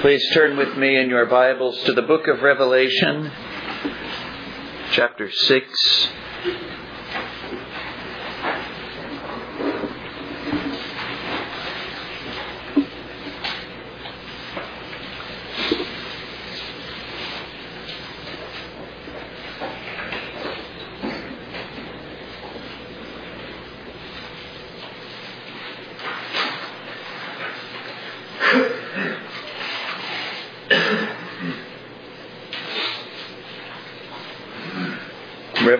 Please turn with me in your Bibles to the book of Revelation, chapter 6.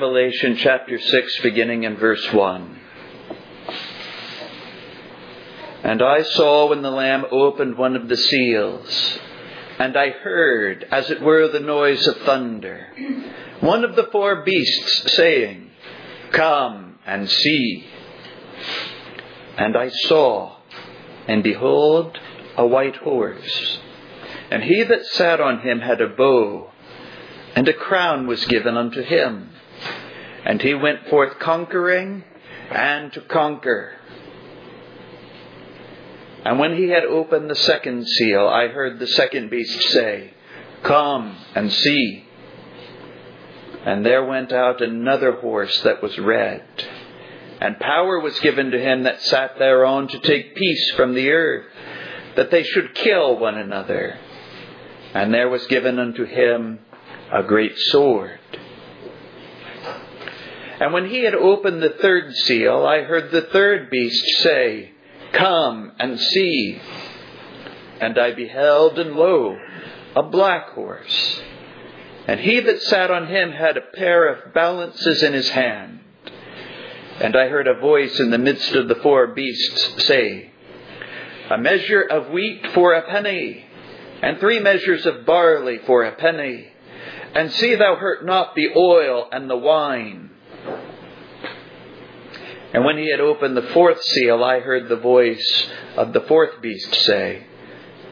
Revelation chapter 6, beginning in verse 1. And I saw when the Lamb opened one of the seals, and I heard, as it were, the noise of thunder, one of the four beasts saying, Come and see. And I saw, and behold, a white horse, and he that sat on him had a bow, and a crown was given unto him and he went forth conquering and to conquer. And when he had opened the second seal, I heard the second beast say, Come and see. And there went out another horse that was red. And power was given to him that sat thereon to take peace from the earth, that they should kill one another. And there was given unto him a great sword. And when he had opened the third seal, I heard the third beast say, Come and see. And I beheld, and lo, a black horse. And he that sat on him had a pair of balances in his hand. And I heard a voice in the midst of the four beasts say, A measure of wheat for a penny, and three measures of barley for a penny. And see thou hurt not the oil and the wine and when he had opened the fourth seal, I heard the voice of the fourth beast say,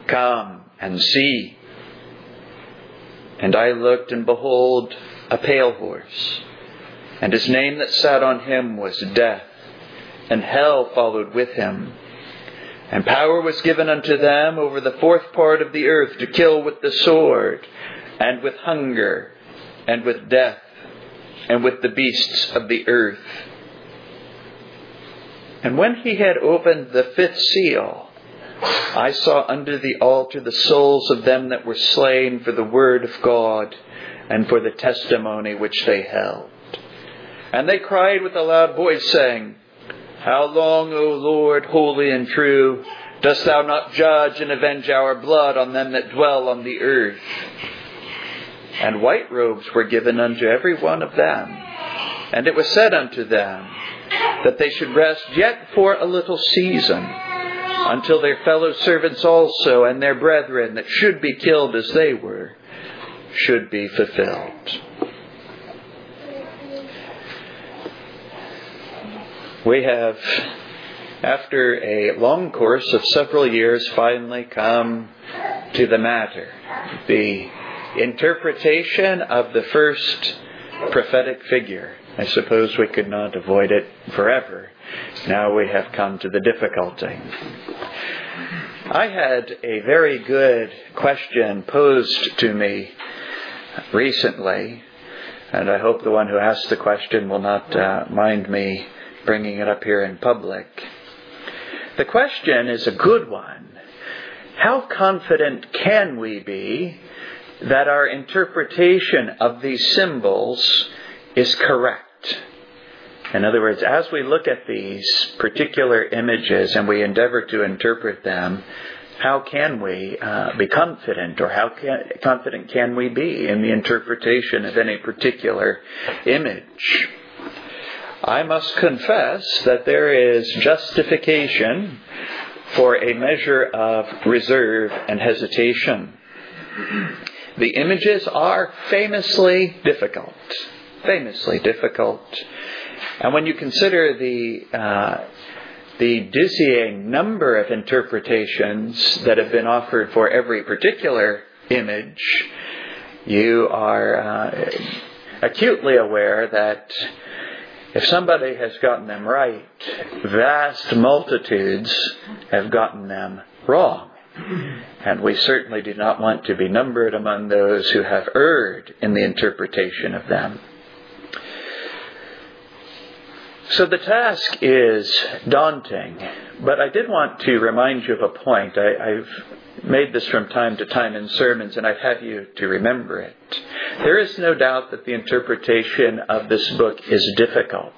Come and see. And I looked, and behold, a pale horse. And his name that sat on him was Death, and hell followed with him. And power was given unto them over the fourth part of the earth to kill with the sword, and with hunger, and with death, and with the beasts of the earth and when he had opened the fifth seal, I saw under the altar the souls of them that were slain for the word of God and for the testimony which they held. And they cried with a loud voice, saying, How long, O Lord, holy and true, dost thou not judge and avenge our blood on them that dwell on the earth? And white robes were given unto every one of them. And it was said unto them, that they should rest yet for a little season until their fellow servants also and their brethren that should be killed as they were should be fulfilled. We have, after a long course of several years, finally come to the matter the interpretation of the first prophetic figure I suppose we could not avoid it forever. Now we have come to the difficulty. I had a very good question posed to me recently, and I hope the one who asked the question will not uh, mind me bringing it up here in public. The question is a good one. How confident can we be that our interpretation of these symbols is correct? In other words, as we look at these particular images and we endeavor to interpret them, how can we uh, be confident or how can, confident can we be in the interpretation of any particular image? I must confess that there is justification for a measure of reserve and hesitation. The images are famously difficult. Famously difficult. And when you consider the uh, the dizzying number of interpretations that have been offered for every particular image, you are uh, acutely aware that if somebody has gotten them right, vast multitudes have gotten them wrong. And we certainly do not want to be numbered among those who have erred in the interpretation of them. So the task is daunting, but I did want to remind you of a point. I, have made this from time to time in sermons, and I'd have you to remember it. There is no doubt that the interpretation of this book is difficult,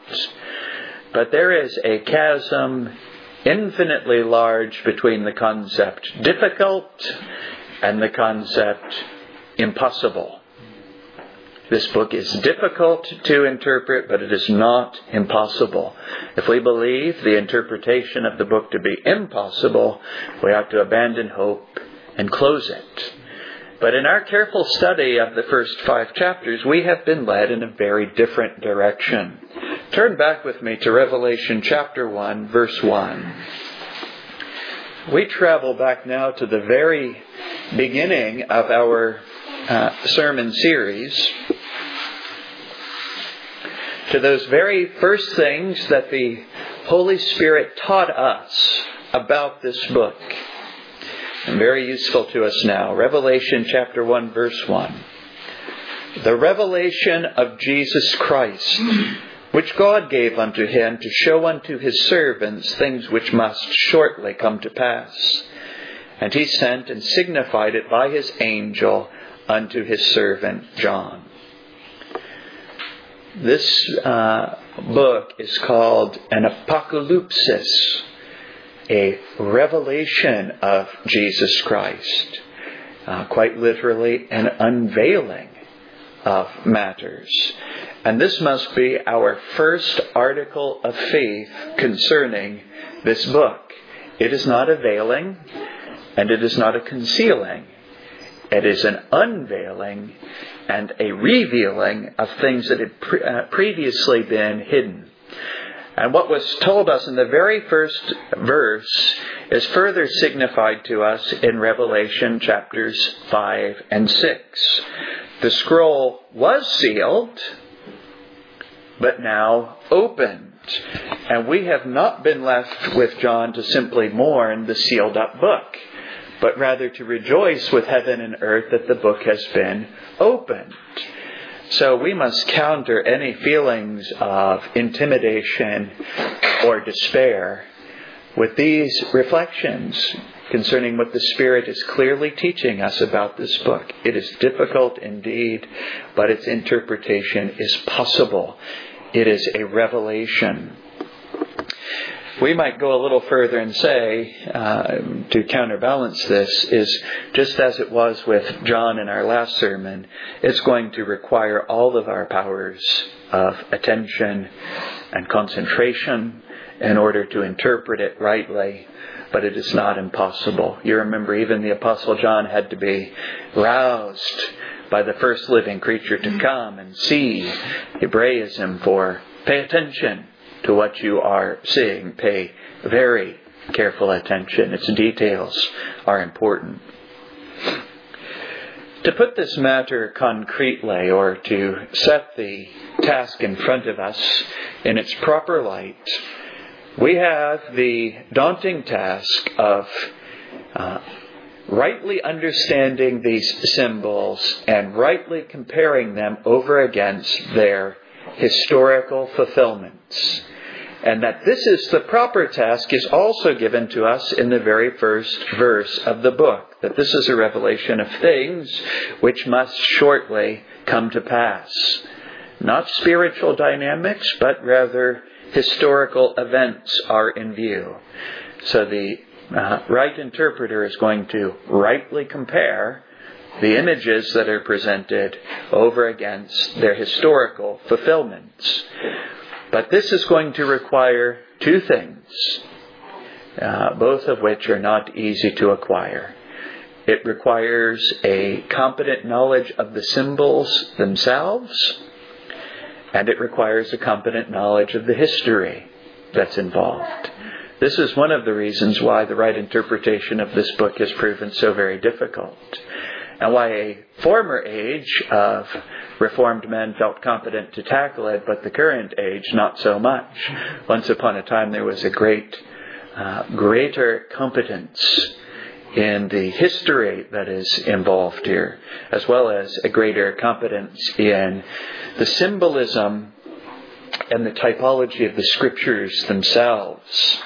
but there is a chasm infinitely large between the concept difficult and the concept impossible. This book is difficult to interpret, but it is not impossible. If we believe the interpretation of the book to be impossible, we ought to abandon hope and close it. But in our careful study of the first five chapters, we have been led in a very different direction. Turn back with me to Revelation chapter 1, verse 1. We travel back now to the very beginning of our uh, sermon series to those very first things that the Holy Spirit taught us about this book. And very useful to us now. Revelation chapter 1 verse 1. The revelation of Jesus Christ, which God gave unto him to show unto his servants things which must shortly come to pass. And he sent and signified it by his angel unto his servant John. This uh, book is called an apocalypsis, a revelation of Jesus Christ. Uh, quite literally, an unveiling of matters. And this must be our first article of faith concerning this book. It is not a veiling, and it is not a concealing. It is an unveiling and a revealing of things that had pre- uh, previously been hidden. And what was told us in the very first verse is further signified to us in Revelation chapters 5 and 6. The scroll was sealed, but now opened. And we have not been left with John to simply mourn the sealed up book but rather to rejoice with heaven and earth that the book has been opened. So we must counter any feelings of intimidation or despair with these reflections concerning what the Spirit is clearly teaching us about this book. It is difficult indeed, but its interpretation is possible. It is a revelation we might go a little further and say, uh, to counterbalance this, is just as it was with John in our last sermon, it's going to require all of our powers of attention and concentration in order to interpret it rightly, but it is not impossible. You remember even the Apostle John had to be roused by the first living creature to come and see Hebraism for pay attention to what you are seeing. Pay very careful attention. Its details are important. To put this matter concretely, or to set the task in front of us in its proper light, we have the daunting task of uh, rightly understanding these symbols and rightly comparing them over against their historical fulfillments. And that this is the proper task is also given to us in the very first verse of the book. That this is a revelation of things which must shortly come to pass. Not spiritual dynamics, but rather historical events are in view. So the uh, right interpreter is going to rightly compare the images that are presented over against their historical fulfillments. But this is going to require two things, uh, both of which are not easy to acquire. It requires a competent knowledge of the symbols themselves, and it requires a competent knowledge of the history that's involved. This is one of the reasons why the right interpretation of this book has proven so very difficult and why a former age of Reformed men felt competent to tackle it, but the current age not so much. Once upon a time there was a great, uh, greater competence in the history that is involved here, as well as a greater competence in the symbolism and the typology of the scriptures themselves.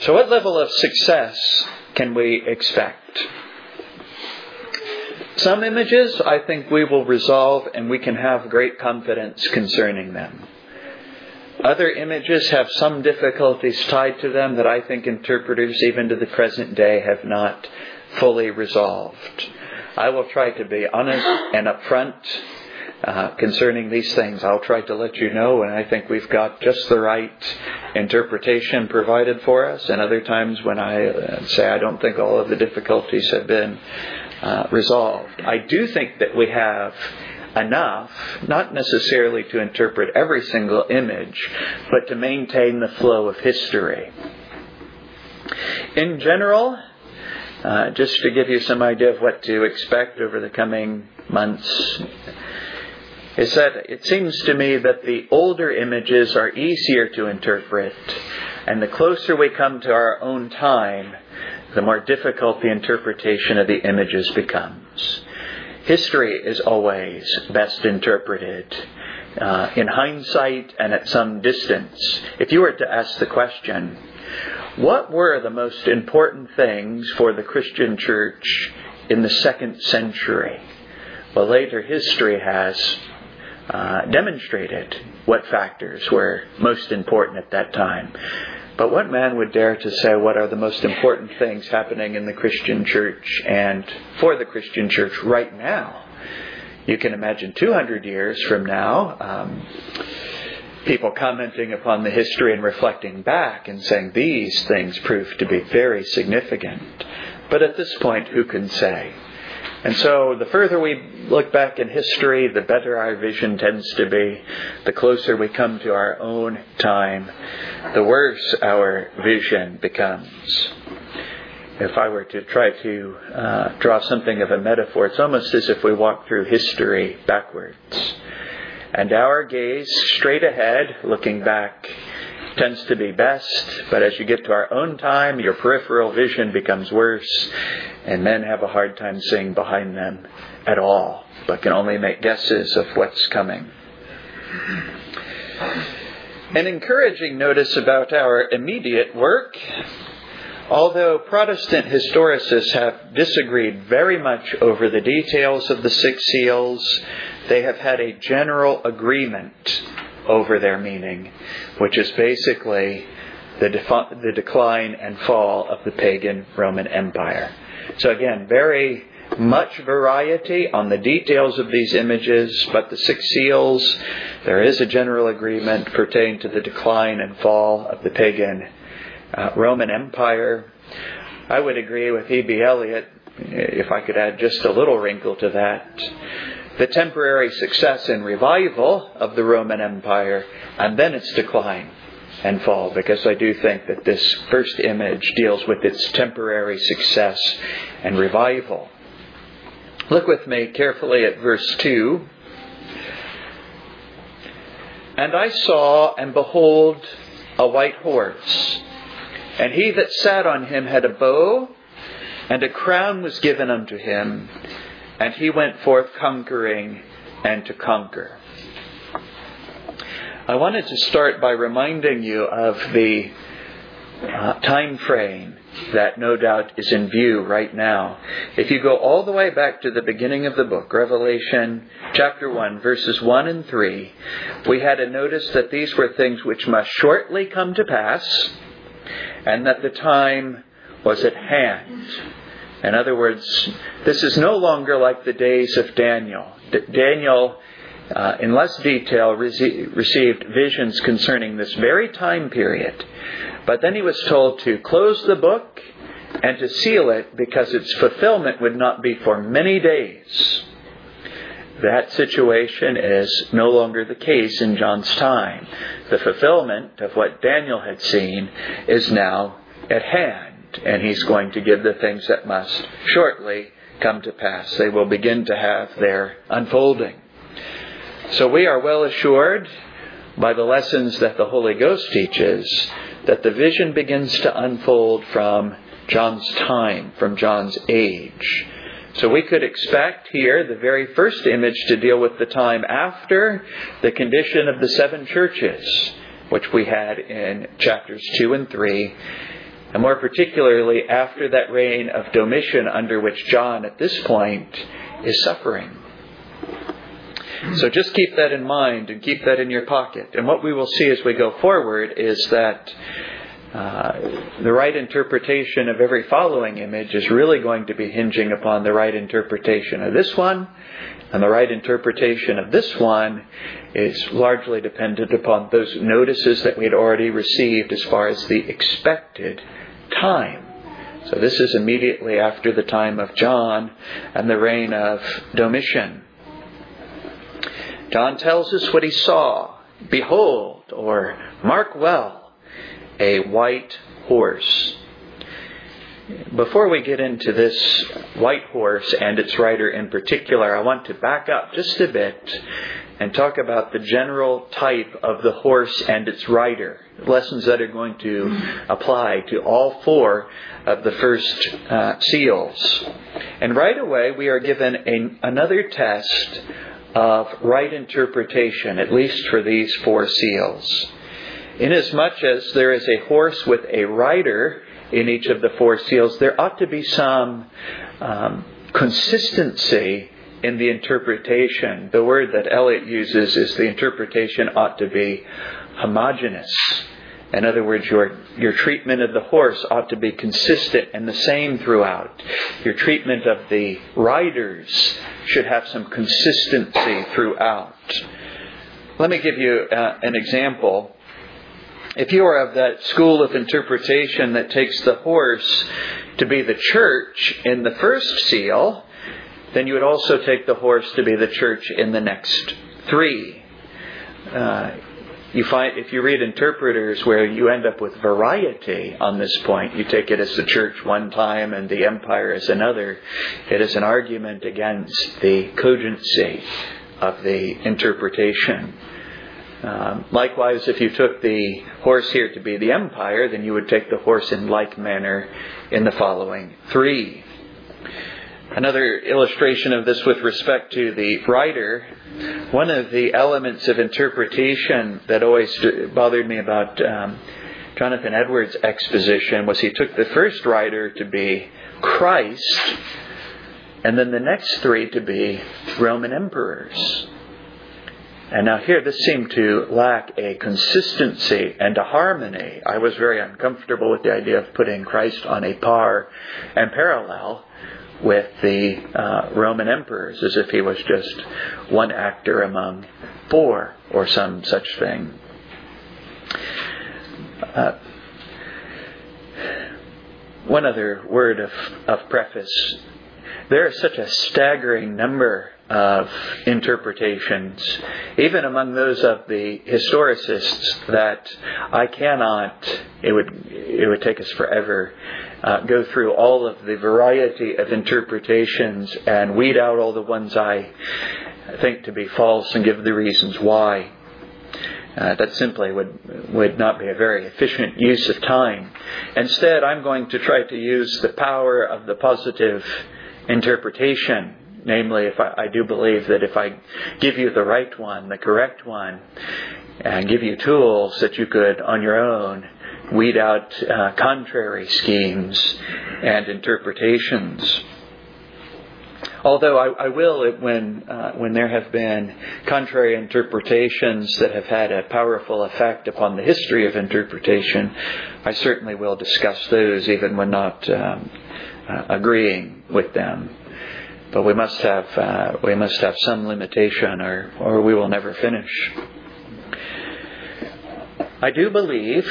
So, what level of success can we expect? Some images I think we will resolve and we can have great confidence concerning them. Other images have some difficulties tied to them that I think interpreters, even to the present day, have not fully resolved. I will try to be honest and upfront uh, concerning these things. I'll try to let you know, and I think we've got just the right interpretation provided for us. And other times when I uh, say I don't think all of the difficulties have been uh, resolved, I do think that we have enough, not necessarily to interpret every single image, but to maintain the flow of history. In general, uh, just to give you some idea of what to expect over the coming months, is that it seems to me that the older images are easier to interpret, and the closer we come to our own time, the more difficult the interpretation of the images becomes. History is always best interpreted uh, in hindsight and at some distance. If you were to ask the question, what were the most important things for the Christian church in the second century? Well, later history has uh, demonstrated what factors were most important at that time. But what man would dare to say what are the most important things happening in the Christian church and for the Christian church right now? You can imagine 200 years from now, um, people commenting upon the history and reflecting back and saying these things proved to be very significant. But at this point, who can say? And so the further we look back in history, the better our vision tends to be. The closer we come to our own time, the worse our vision becomes. If I were to try to uh, draw something of a metaphor, it's almost as if we walk through history backwards. And our gaze straight ahead, looking back, tends to be best, but as you get to our own time, your peripheral vision becomes worse, and men have a hard time seeing behind them at all, but can only make guesses of what's coming. An encouraging notice about our immediate work. Although Protestant historicists have disagreed very much over the details of the six seals, they have had a general agreement over their meaning, which is basically the, defi- the decline and fall of the pagan Roman Empire. So again, very much variety on the details of these images, but the six seals, there is a general agreement pertaining to the decline and fall of the pagan uh, Roman Empire. I would agree with E.B. Elliott, if I could add just a little wrinkle to that, the temporary success and revival of the Roman Empire, and then its decline and fall, because I do think that this first image deals with its temporary success and revival. Look with me carefully at verse 2. And I saw, and behold, a white horse, and he that sat on him had a bow, and a crown was given unto him and he went forth conquering and to conquer. I wanted to start by reminding you of the uh, time frame that no doubt is in view right now. If you go all the way back to the beginning of the book, Revelation chapter 1, verses 1 and 3, we had a notice that these were things which must shortly come to pass, and that the time was at hand. In other words, this is no longer like the days of Daniel. D- Daniel, uh, in less detail, received visions concerning this very time period. But then he was told to close the book and to seal it because its fulfillment would not be for many days. That situation is no longer the case in John's time. The fulfillment of what Daniel had seen is now at hand and he's going to give the things that must shortly come to pass. They will begin to have their unfolding. So we are well assured by the lessons that the Holy Ghost teaches that the vision begins to unfold from John's time, from John's age. So we could expect here the very first image to deal with the time after the condition of the seven churches, which we had in chapters 2 and 3, and more particularly after that reign of Domitian under which John at this point is suffering. So just keep that in mind and keep that in your pocket. And what we will see as we go forward is that uh, the right interpretation of every following image is really going to be hinging upon the right interpretation of this one, and the right interpretation of this one is largely dependent upon those notices that we had already received as far as the expected time. So this is immediately after the time of John and the reign of Domitian. John tells us what he saw. Behold, or mark well, a white horse. Before we get into this white horse and its rider in particular, I want to back up just a bit and talk about the general type of the horse and its rider. Lessons that are going to apply to all four of the first uh, seals. And right away, we are given a, another test of right interpretation, at least for these four seals. Inasmuch as there is a horse with a rider in each of the four seals, there ought to be some um, consistency in the interpretation. The word that Elliott uses is the interpretation ought to be homogeneous. In other words, your, your treatment of the horse ought to be consistent and the same throughout. Your treatment of the riders should have some consistency throughout. Let me give you uh, an example. If you are of that school of interpretation that takes the horse to be the church in the first seal, then you would also take the horse to be the church in the next three. Uh, you find if you read interpreters where you end up with variety on this point, you take it as the church one time and the empire as another. It is an argument against the cogency of the interpretation. Um, likewise, if you took the horse here to be the empire, then you would take the horse in like manner in the following three. Another illustration of this with respect to the rider, one of the elements of interpretation that always bothered me about um, Jonathan Edwards' exposition was he took the first rider to be Christ, and then the next three to be Roman emperors. And now here, this seemed to lack a consistency and a harmony. I was very uncomfortable with the idea of putting Christ on a par and parallel with the uh, Roman emperors as if he was just one actor among four or some such thing. Uh, one other word of, of preface. There is such a staggering number of interpretations, even among those of the historicists, that I cannot, it would, it would take us forever uh, go through all of the variety of interpretations and weed out all the ones I think to be false and give the reasons why. Uh, that simply would would not be a very efficient use of time. Instead, I'm going to try to use the power of the positive interpretation. Namely, if I, I do believe that if I give you the right one, the correct one, and give you tools that you could, on your own, weed out uh, contrary schemes and interpretations. Although I, I will, when uh, when there have been contrary interpretations that have had a powerful effect upon the history of interpretation, I certainly will discuss those, even when not um, uh, agreeing with them. But we must have uh, we must have some limitation, or or we will never finish. I do believe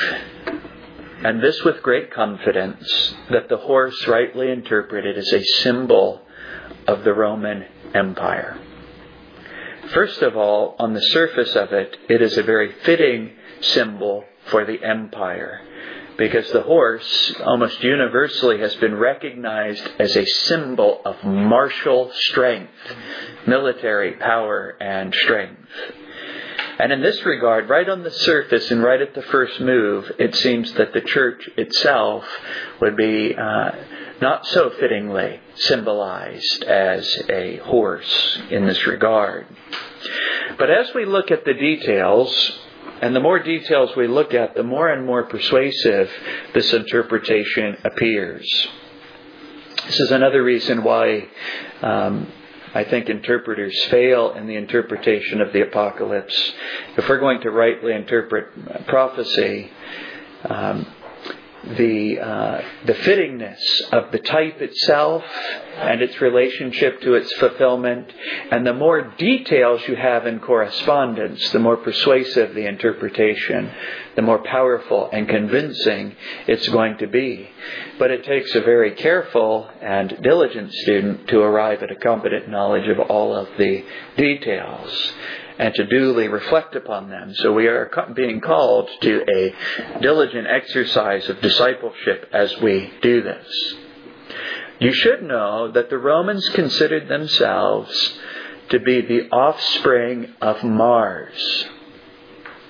and this with great confidence, that the horse, rightly interpreted, is a symbol of the Roman Empire. First of all, on the surface of it, it is a very fitting symbol for the empire because the horse almost universally has been recognized as a symbol of martial strength, military power and strength. And in this regard, right on the surface and right at the first move, it seems that the church itself would be uh, not so fittingly symbolized as a horse in this regard. But as we look at the details, and the more details we look at, the more and more persuasive this interpretation appears. This is another reason why um, I think interpreters fail in the interpretation of the apocalypse. If we're going to rightly interpret prophecy, um, the uh, the fittingness of the type itself and its relationship to its fulfillment, and the more details you have in correspondence, the more persuasive the interpretation, the more powerful and convincing it's going to be. But it takes a very careful and diligent student to arrive at a competent knowledge of all of the details and to duly reflect upon them. So we are being called to a diligent exercise of discipleship as we do this. You should know that the Romans considered themselves to be the offspring of Mars.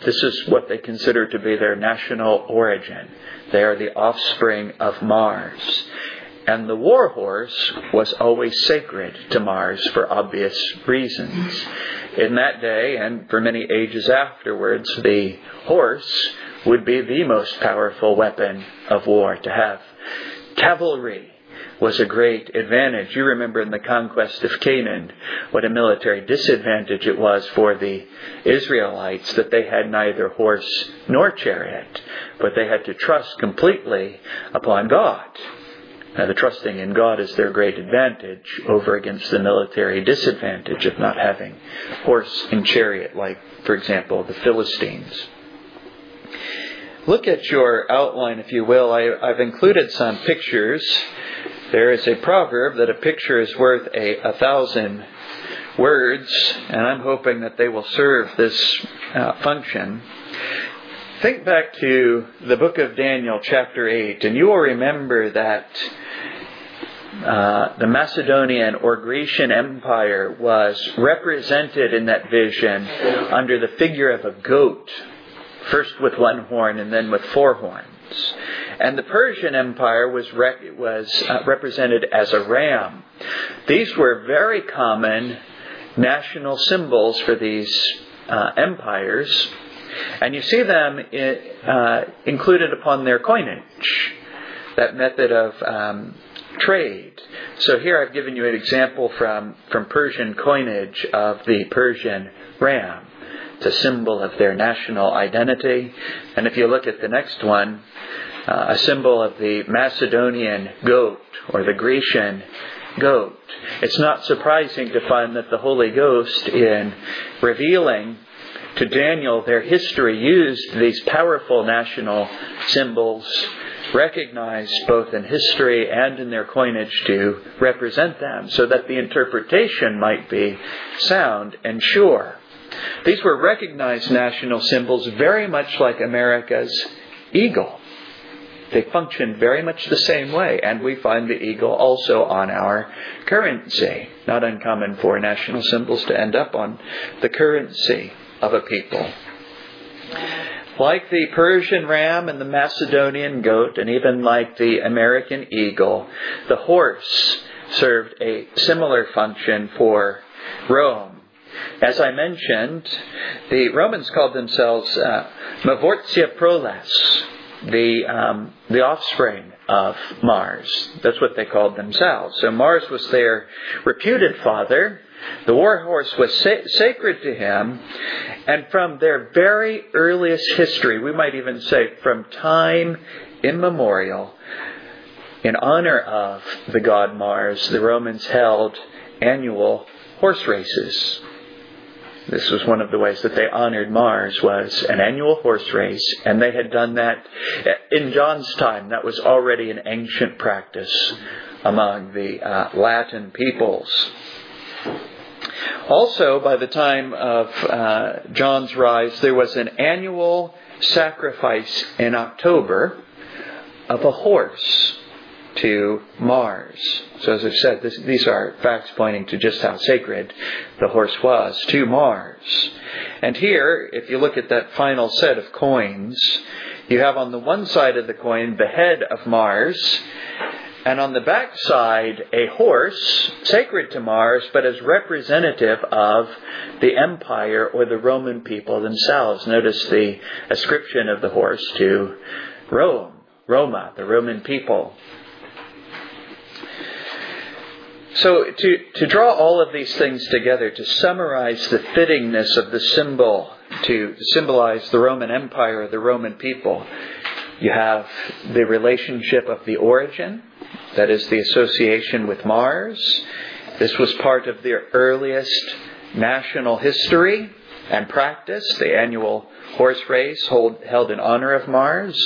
This is what they consider to be their national origin. They are the offspring of Mars. And the war horse was always sacred to Mars for obvious reasons. In that day, and for many ages afterwards, the horse would be the most powerful weapon of war to have. Cavalry was a great advantage. You remember in the conquest of Canaan what a military disadvantage it was for the Israelites that they had neither horse nor chariot, but they had to trust completely upon God. Now, the trusting in God is their great advantage over against the military disadvantage of not having horse and chariot, like, for example, the Philistines. Look at your outline, if you will. I, have included some pictures. There is a proverb that a picture is worth a, a thousand words, and I'm hoping that they will serve this uh, function. Think back to the book of Daniel, chapter 8, and you will remember that uh, the Macedonian or Grecian Empire was represented in that vision under the figure of a goat, first with one horn and then with four horns. And the Persian Empire was, rec- was uh, represented as a ram. These were very common national symbols for these uh, empires, and you see them in, uh, included upon their coinage. That method of um, trade. So here I've given you an example from, from Persian coinage of the Persian ram. It's a symbol of their national identity. And if you look at the next one, uh, a symbol of the Macedonian goat or the Grecian goat. It's not surprising to find that the Holy Ghost, in revealing to Daniel their history, used these powerful national symbols recognized both in history and in their coinage to represent them so that the interpretation might be sound and sure. These were recognized national symbols very much like America's eagle. They functioned very much the same way, and we find the eagle also on our currency. Not uncommon for national symbols to end up on the currency of a people. Like the Persian ram and the Macedonian goat, and even like the American eagle, the horse served a similar function for Rome. As I mentioned, the Romans called themselves uh, Mavortia proles, the, um, the offspring of Mars. That's what they called themselves. So Mars was their reputed father, the war horse was sa- sacred to him, and from their very earliest history, we might even say from time immemorial, in honor of the god Mars, the Romans held annual horse races. This was one of the ways that they honored Mars was an annual horse race, and they had done that in John's time. That was already an ancient practice among the uh, Latin peoples. Also, by the time of uh, John's rise, there was an annual sacrifice in October of a horse. to Mars. So, as I've said, this, these are facts pointing to just how sacred the horse was to Mars. And here, if you look at that final set of coins, you have on the one side of the coin the head of Mars, and on the back side a horse sacred to Mars, but as representative of the empire or the Roman people themselves. Notice the ascription of the horse to Rome, Roma, the Roman people. So, to, to draw all of these things together, to summarize the fittingness of the symbol to symbolize the Roman Empire, the Roman people, you have the relationship of the origin, that is the association with Mars. This was part of their earliest national history and practice, the annual horse race hold, held in honor of Mars.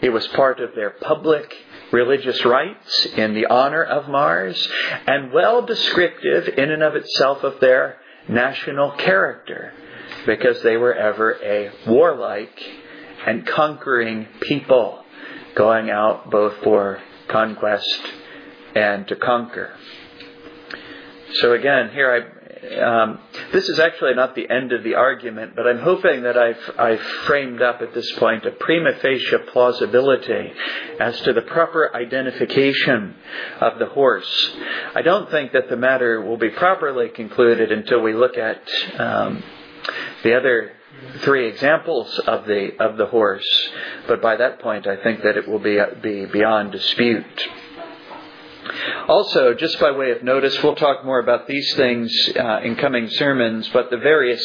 It was part of their public religious rites in the honor of Mars, and well descriptive in and of itself of their national character, because they were ever a warlike and conquering people, going out both for conquest and to conquer. So again, here I um, this is actually not the end of the argument, but I'm hoping that I've, I've framed up at this point a prima facie plausibility as to the proper identification of the horse. I don't think that the matter will be properly concluded until we look at um, the other three examples of the of the horse, but by that point, I think that it will be be beyond dispute. Also, just by way of notice, we'll talk more about these things uh, in coming sermons, but the various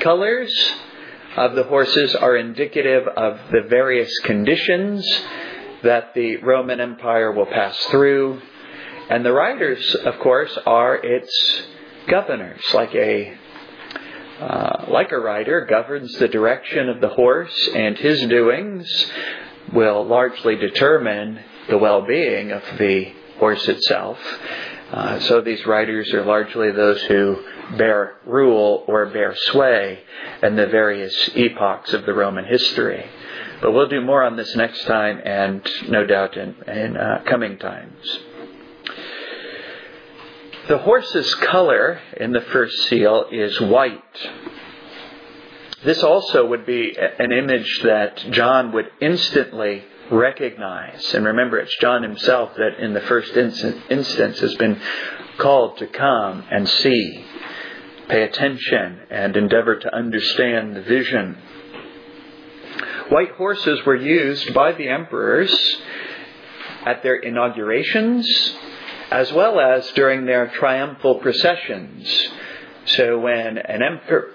colors of the horses are indicative of the various conditions that the Roman Empire will pass through. And the riders, of course, are its governors, like a uh, like a rider governs the direction of the horse, and his doings will largely determine the well-being of the horse itself. Uh, so these riders are largely those who bear rule or bear sway in the various epochs of the Roman history. But we'll do more on this next time and no doubt in, in uh, coming times. The horse's color in the first seal is white. This also would be an image that John would instantly recognize. And remember, it's John himself that in the first instance has been called to come and see, pay attention, and endeavor to understand the vision. White horses were used by the emperors at their inaugurations as well as during their triumphal processions so when an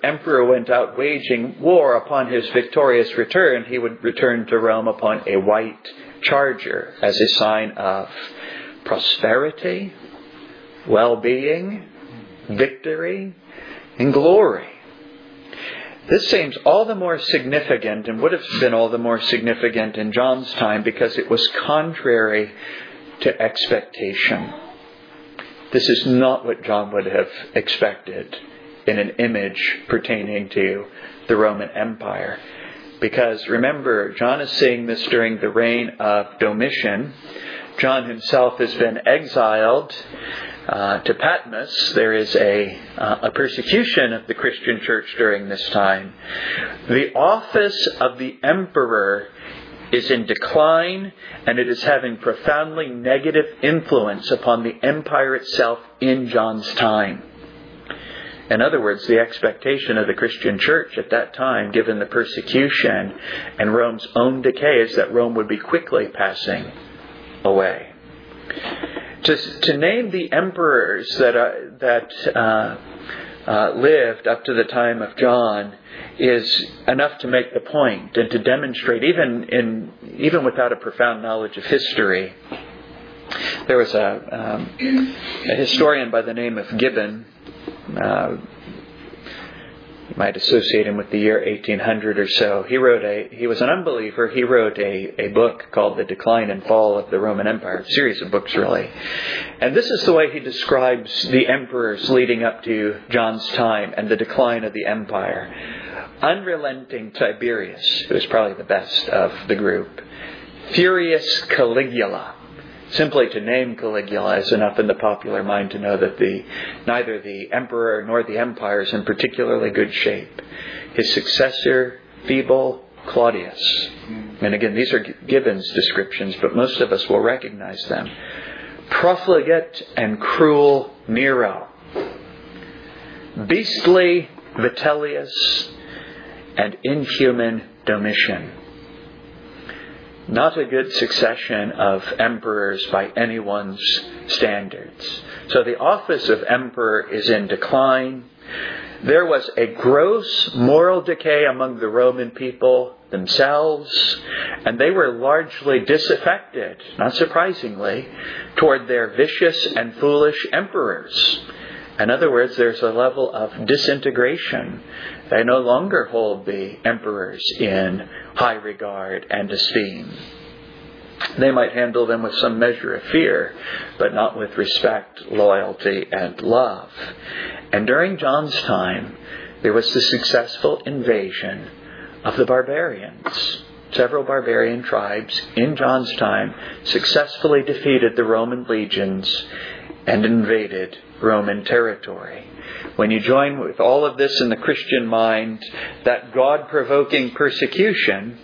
emperor went out waging war upon his victorious return, he would return to Rome upon a white charger as a sign of prosperity, well-being, victory, and glory. This seems all the more significant and would have been all the more significant in John's time because it was contrary to expectation. This is not what John would have expected in an image pertaining to the Roman Empire. Because remember, John is seeing this during the reign of Domitian. John himself has been exiled uh, to Patmos. There is a, uh, a persecution of the Christian church during this time. The office of the emperor is in decline and it is having profoundly negative influence upon the empire itself in John's time. In other words, the expectation of the Christian church at that time, given the persecution and Rome's own decay, is that Rome would be quickly passing away. To, to name the emperors that, uh, that uh, uh, lived up to the time of John is enough to make the point and to demonstrate, even in even without a profound knowledge of history. There was a, um, a historian by the name of Gibbon. Uh, you might associate him with the year 1800 or so. He wrote a, he was an unbeliever. He wrote a, a book called The Decline and Fall of the Roman Empire, a series of books really. And this is the way he describes the emperors leading up to John's time and the decline of the empire. Unrelenting Tiberius, who is probably the best of the group. Furious Caligula, Simply to name Caligula is enough in the popular mind to know that the, neither the emperor nor the empire is in particularly good shape. His successor, feeble Claudius. And again, these are Gibbon's descriptions, but most of us will recognize them. Profligate and cruel Nero. Beastly Vitellius and inhuman Domitian. Not a good succession of emperors by anyone's standards. So the office of emperor is in decline. There was a gross moral decay among the Roman people themselves, and they were largely disaffected, not surprisingly, toward their vicious and foolish emperors. In other words, there's a level of disintegration. They no longer hold the emperors in high regard and esteem. They might handle them with some measure of fear, but not with respect, loyalty, and love. And during John's time, there was the successful invasion of the barbarians. Several barbarian tribes in John's time successfully defeated the Roman legions and invaded Roman territory. When you join with all of this in the Christian mind, that God provoking persecution,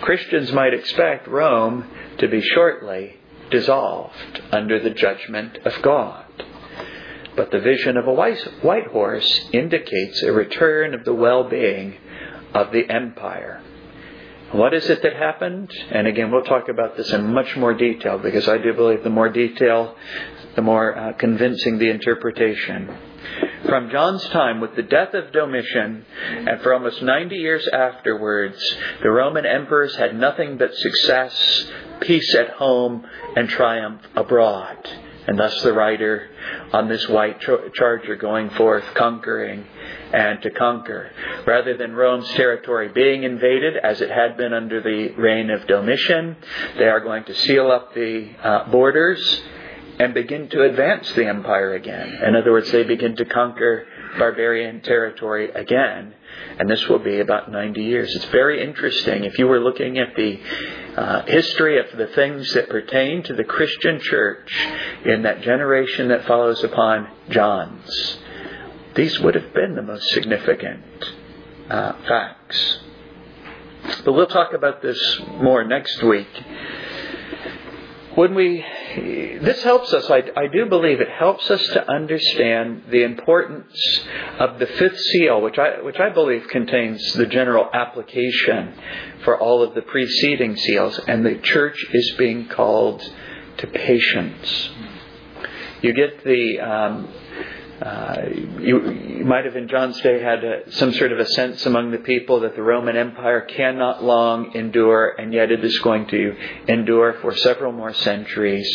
Christians might expect Rome to be shortly dissolved under the judgment of God. But the vision of a white horse indicates a return of the well being of the empire. What is it that happened? And again, we'll talk about this in much more detail because I do believe the more detail, the more uh, convincing the interpretation. From John's time, with the death of Domitian, and for almost 90 years afterwards, the Roman emperors had nothing but success, peace at home, and triumph abroad. And thus the writer on this white charger going forth, conquering and to conquer. Rather than Rome's territory being invaded, as it had been under the reign of Domitian, they are going to seal up the uh, borders and begin to advance the empire again. In other words, they begin to conquer barbarian territory again. And this will be about 90 years. It's very interesting. If you were looking at the uh, history of the things that pertain to the Christian church in that generation that follows upon John's, these would have been the most significant uh, facts. But we'll talk about this more next week. When we, this helps us, I, I do believe it helps us to understand the importance of the fifth seal, which I, which I believe contains the general application for all of the preceding seals, and the church is being called to patience. You get the um, uh, you, you, might have in John's day had a, some sort of a sense among the people that the Roman Empire cannot long endure, and yet it is going to endure for several more centuries.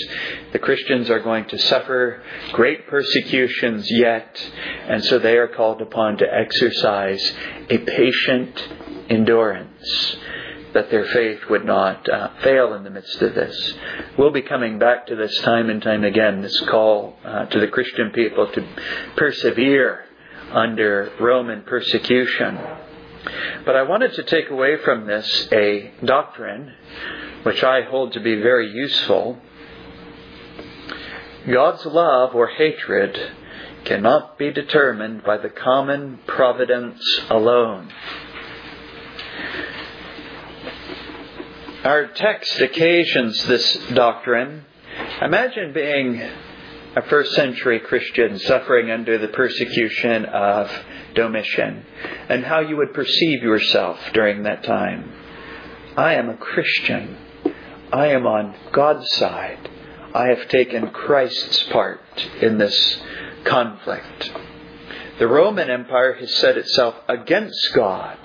The Christians are going to suffer great persecutions yet, and so they are called upon to exercise a patient endurance that their faith would not uh, fail in the midst of this. We'll be coming back to this time and time again, this call uh, to the Christian people to persevere under Roman persecution. But I wanted to take away from this a doctrine which I hold to be very useful. God's love or hatred cannot be determined by the common providence alone. Our text occasions this doctrine. Imagine being a first century Christian suffering under the persecution of Domitian and how you would perceive yourself during that time. I am a Christian. I am on God's side. I have taken Christ's part in this conflict. The Roman Empire has set itself against God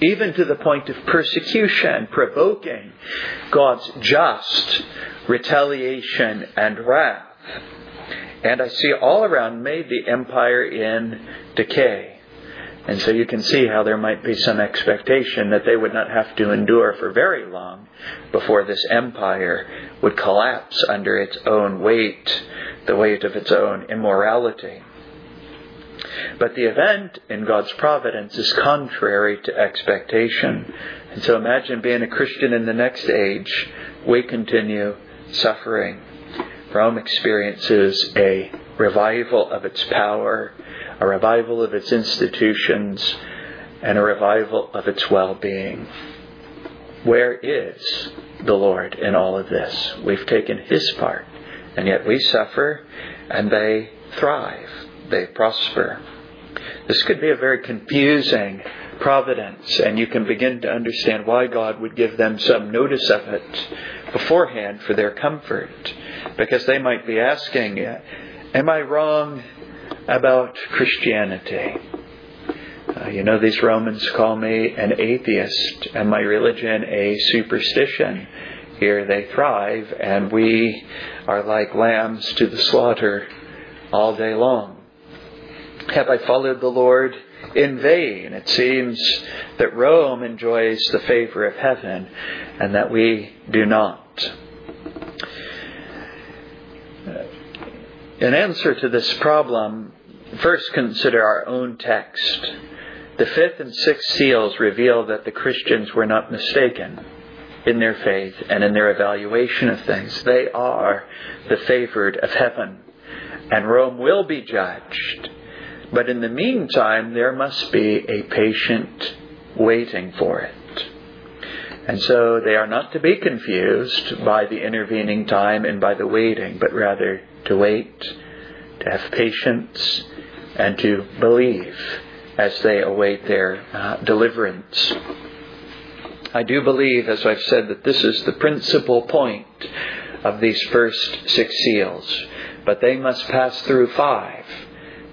even to the point of persecution, provoking God's just retaliation and wrath. And I see all around me the empire in decay. And so you can see how there might be some expectation that they would not have to endure for very long before this empire would collapse under its own weight, the weight of its own immorality. But the event in God's providence is contrary to expectation. And so imagine being a Christian in the next age. We continue suffering. Rome experiences a revival of its power, a revival of its institutions, and a revival of its well being. Where is the Lord in all of this? We've taken His part, and yet we suffer, and they thrive, they prosper. This could be a very confusing providence, and you can begin to understand why God would give them some notice of it beforehand for their comfort. Because they might be asking, Am I wrong about Christianity? Uh, you know, these Romans call me an atheist and my religion a superstition. Here they thrive, and we are like lambs to the slaughter all day long. Have I followed the Lord in vain? It seems that Rome enjoys the favor of heaven and that we do not. In answer to this problem, first consider our own text. The fifth and sixth seals reveal that the Christians were not mistaken in their faith and in their evaluation of things. They are the favored of heaven, and Rome will be judged. But in the meantime, there must be a patient waiting for it. And so they are not to be confused by the intervening time and by the waiting, but rather to wait, to have patience, and to believe as they await their uh, deliverance. I do believe, as I've said, that this is the principal point of these first six seals. But they must pass through five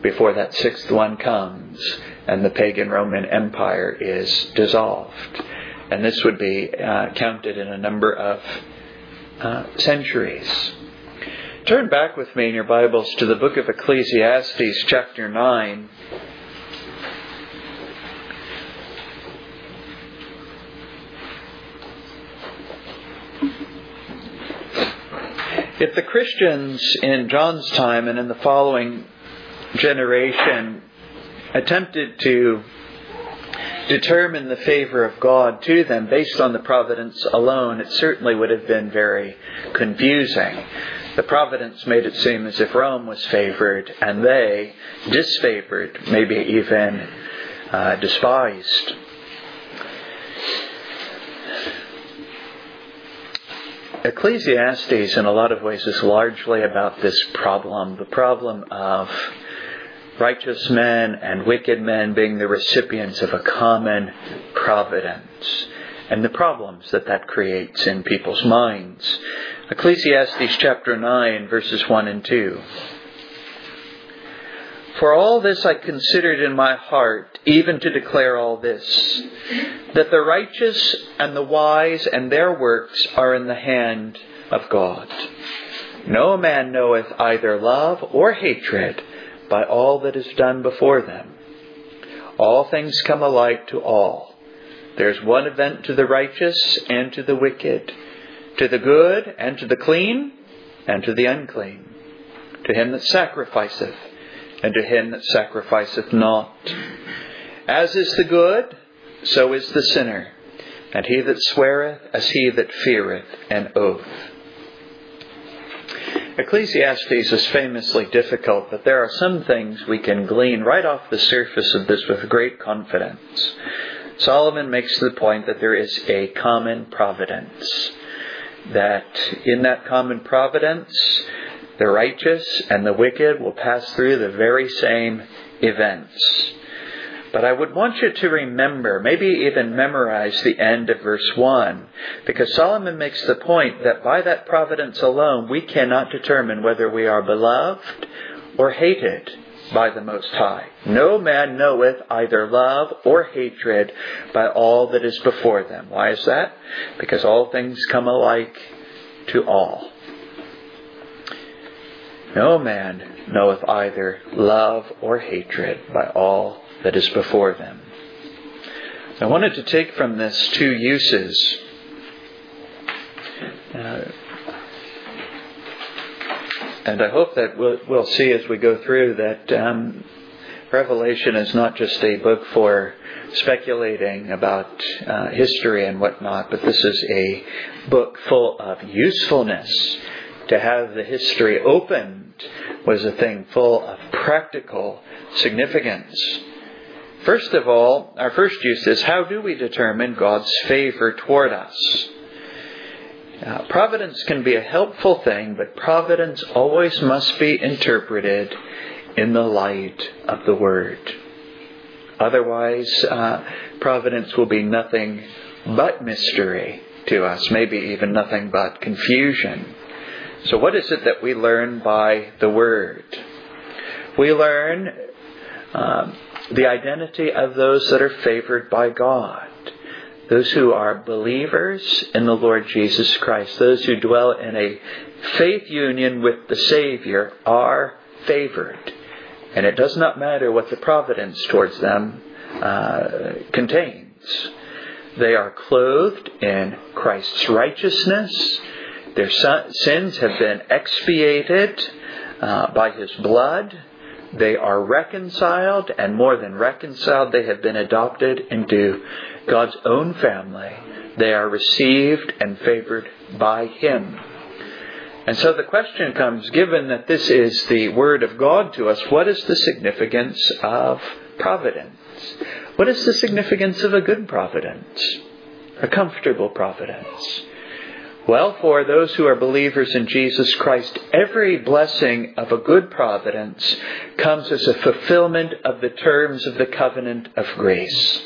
before that sixth one comes and the pagan Roman Empire is dissolved. And this would be uh, counted in a number of uh, centuries. Turn back with me in your Bibles to the book of Ecclesiastes, chapter 9. If the Christians in John's time and in the following generation attempted to determine the favor of God to them based on the providence alone, it certainly would have been very confusing. The providence made it seem as if Rome was favored and they disfavored, maybe even uh, despised. Ecclesiastes, in a lot of ways, is largely about this problem the problem of righteous men and wicked men being the recipients of a common providence and the problems that that creates in people's minds. Ecclesiastes chapter 9, verses 1 and 2. For all this I considered in my heart, even to declare all this, that the righteous and the wise and their works are in the hand of God. No man knoweth either love or hatred by all that is done before them. All things come alike to all. There's one event to the righteous and to the wicked, to the good and to the clean and to the unclean, to him that sacrificeth and to him that sacrificeth not. As is the good, so is the sinner, and he that sweareth as he that feareth an oath. Ecclesiastes is famously difficult, but there are some things we can glean right off the surface of this with great confidence. Solomon makes the point that there is a common providence. That in that common providence, the righteous and the wicked will pass through the very same events. But I would want you to remember, maybe even memorize the end of verse 1, because Solomon makes the point that by that providence alone we cannot determine whether we are beloved or hated by the Most High. No man knoweth either love or hatred by all that is before them. Why is that? Because all things come alike to all. No man knoweth either love or hatred by all that is before them. I wanted to take from this two uses. Uh, and I hope that we'll, we'll, see as we go through that um, Revelation is not just a book for speculating about uh, history and whatnot, but this is a book full of usefulness to have the history opened was a thing full of practical significance. First of all, our first use is how do we determine God's favor toward us? Uh, providence can be a helpful thing, but providence always must be interpreted in the light of the Word. Otherwise, uh, providence will be nothing but mystery to us, maybe even nothing but confusion. So, what is it that we learn by the Word? We learn um, the identity of those that are favored by God. Those who are believers in the Lord Jesus Christ, those who dwell in a faith union with the Savior, are favored. And it does not matter what the providence towards them uh, contains. They are clothed in Christ's righteousness. Their sins have been expiated uh, by His blood. They are reconciled, and more than reconciled, they have been adopted into God's own family. They are received and favored by Him. And so the question comes given that this is the Word of God to us, what is the significance of providence? What is the significance of a good providence? A comfortable providence? Well, for those who are believers in Jesus Christ, every blessing of a good providence comes as a fulfillment of the terms of the covenant of grace.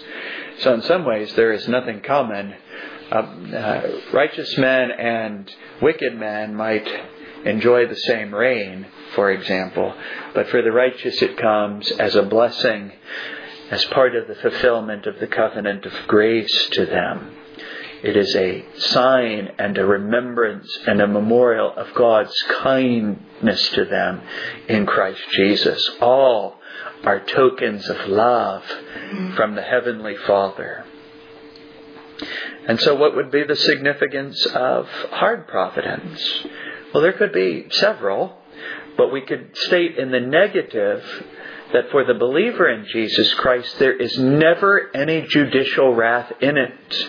So, in some ways, there is nothing common. Uh, uh, righteous man and wicked man might enjoy the same rain, for example, but for the righteous it comes as a blessing, as part of the fulfillment of the covenant of grace to them. It is a sign and a remembrance and a memorial of God's kindness to them in Christ Jesus. All are tokens of love from the Heavenly Father. And so, what would be the significance of hard providence? Well, there could be several, but we could state in the negative that for the believer in Jesus Christ, there is never any judicial wrath in it.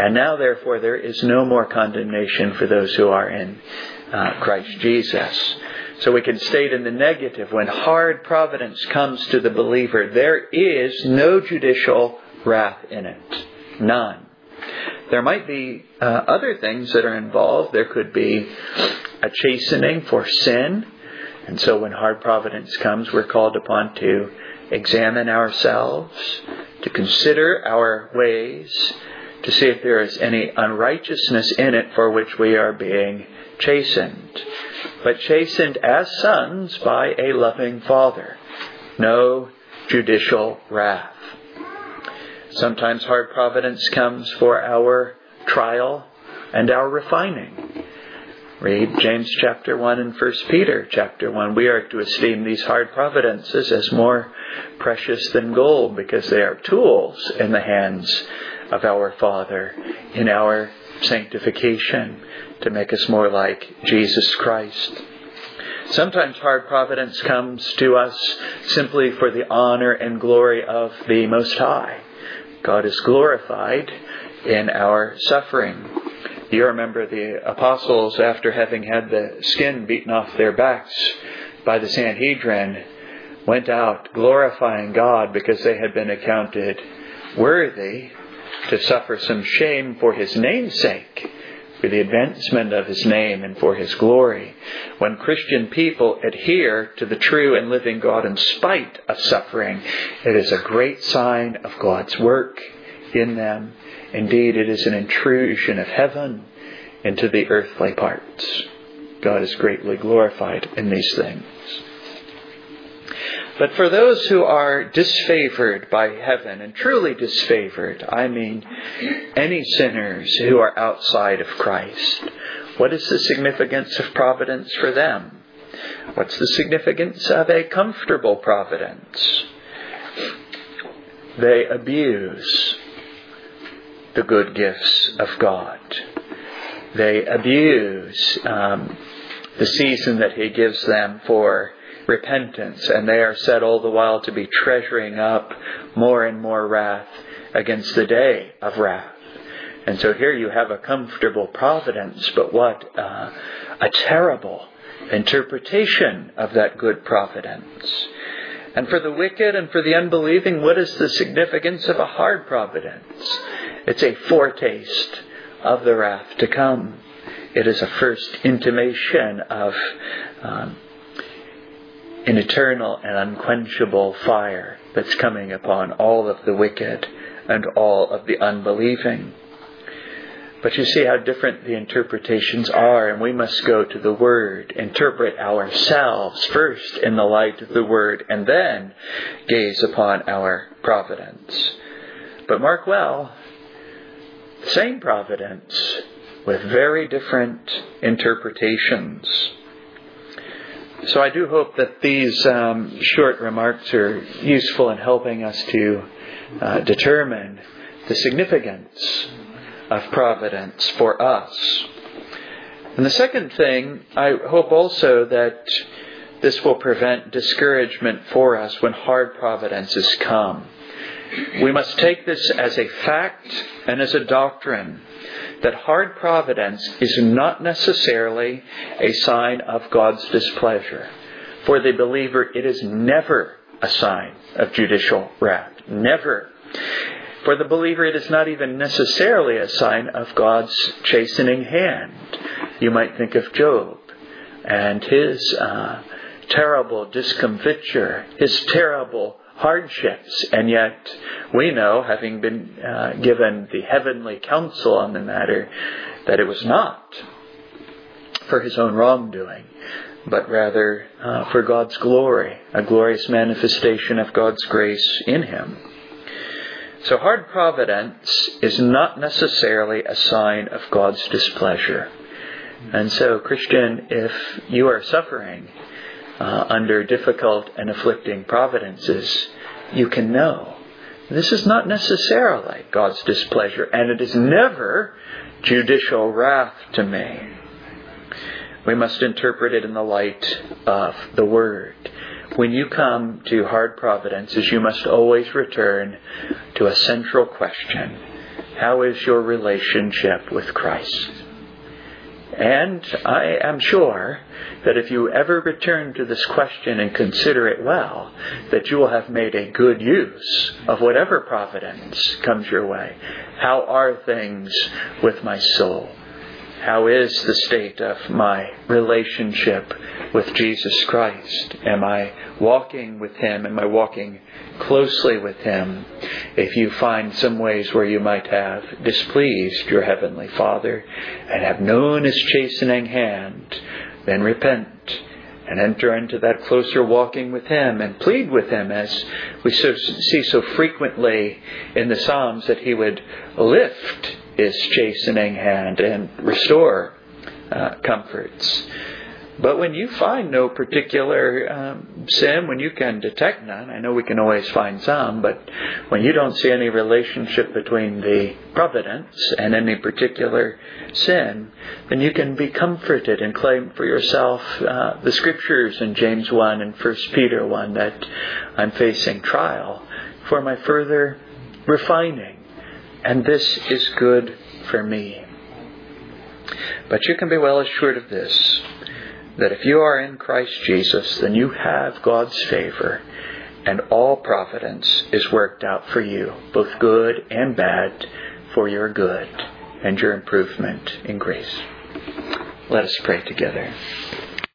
And now, therefore, there is no more condemnation for those who are in uh, Christ Jesus. So we can state in the negative when hard providence comes to the believer, there is no judicial wrath in it. None. There might be uh, other things that are involved. There could be a chastening for sin. And so when hard providence comes, we're called upon to examine ourselves, to consider our ways, to see if there is any unrighteousness in it for which we are being chastened. But chastened as sons by a loving Father. No judicial wrath. Sometimes hard providence comes for our trial and our refining. Read James chapter 1 and 1 Peter chapter 1. We are to esteem these hard providences as more precious than gold because they are tools in the hands of our Father in our sanctification to make us more like Jesus Christ. Sometimes hard providence comes to us simply for the honor and glory of the Most High. God is glorified in our suffering. You remember the apostles, after having had the skin beaten off their backs by the Sanhedrin, went out glorifying God because they had been accounted worthy to suffer some shame for his name's sake, for the advancement of his name and for his glory. When Christian people adhere to the true and living God in spite of suffering, it is a great sign of God's work in them. Indeed, it is an intrusion of heaven into the earthly parts. God is greatly glorified in these things. But for those who are disfavored by heaven, and truly disfavored, I mean any sinners who are outside of Christ, what is the significance of providence for them? What's the significance of a comfortable providence? They abuse the good gifts of God. They abuse um, the season that He gives them for repentance, and they are said all the while to be treasuring up more and more wrath against the day of wrath. And so here you have a comfortable providence, but what uh, a terrible interpretation of that good providence. And for the wicked and for the unbelieving, what is the significance of a hard providence? It's a foretaste of the wrath to come. It is a first intimation of um, an eternal and unquenchable fire that's coming upon all of the wicked and all of the unbelieving. But you see how different the interpretations are, and we must go to the Word, interpret ourselves first in the light of the Word, and then gaze upon our providence. But mark well, the same providence with very different interpretations. So I do hope that these um, short remarks are useful in helping us to uh, determine the significance of providence for us. And the second thing, I hope also that this will prevent discouragement for us when hard providences come. We must take this as a fact and as a doctrine that hard providence is not necessarily a sign of God's displeasure. For the believer, it is never a sign of judicial wrath. Never. For the believer, it is not even necessarily a sign of God's chastening hand. You might think of Job and his uh, terrible discomfiture, his terrible hardships, and yet we know, having been uh, given the heavenly counsel on the matter, that it was not for his own wrongdoing, but rather uh, for God's glory, a glorious manifestation of God's grace in him. So hard providence is not necessarily a sign of God's displeasure. And so, Christian, if you are suffering uh, under difficult and afflicting providences, you can know this is not necessarily God's displeasure, and it is never judicial wrath to me. We must interpret it in the light of the Word. When you come to hard providences, you must always return to a central question How is your relationship with Christ? And I am sure that if you ever return to this question and consider it well, that you will have made a good use of whatever providence comes your way. How are things with my soul? How is the state of my relationship with Jesus Christ? Am I walking with Him? Am I walking closely with Him? If you find some ways where you might have displeased your Heavenly Father and have known His chastening hand, then repent and enter into that closer walking with Him and plead with Him as we see so frequently in the Psalms that He would lift his chastening hand and restore uh, comforts. But when you find no particular um, sin, when you can detect none, I know we can always find some, but when you don't see any relationship between the providence and any particular sin, then you can be comforted and claim for yourself uh, the scriptures in James 1 and 1 Peter 1 that I'm facing trial for my further refining and this is good for me. But you can be well assured of this that if you are in Christ Jesus, then you have God's favor, and all providence is worked out for you, both good and bad, for your good and your improvement in grace. Let us pray together.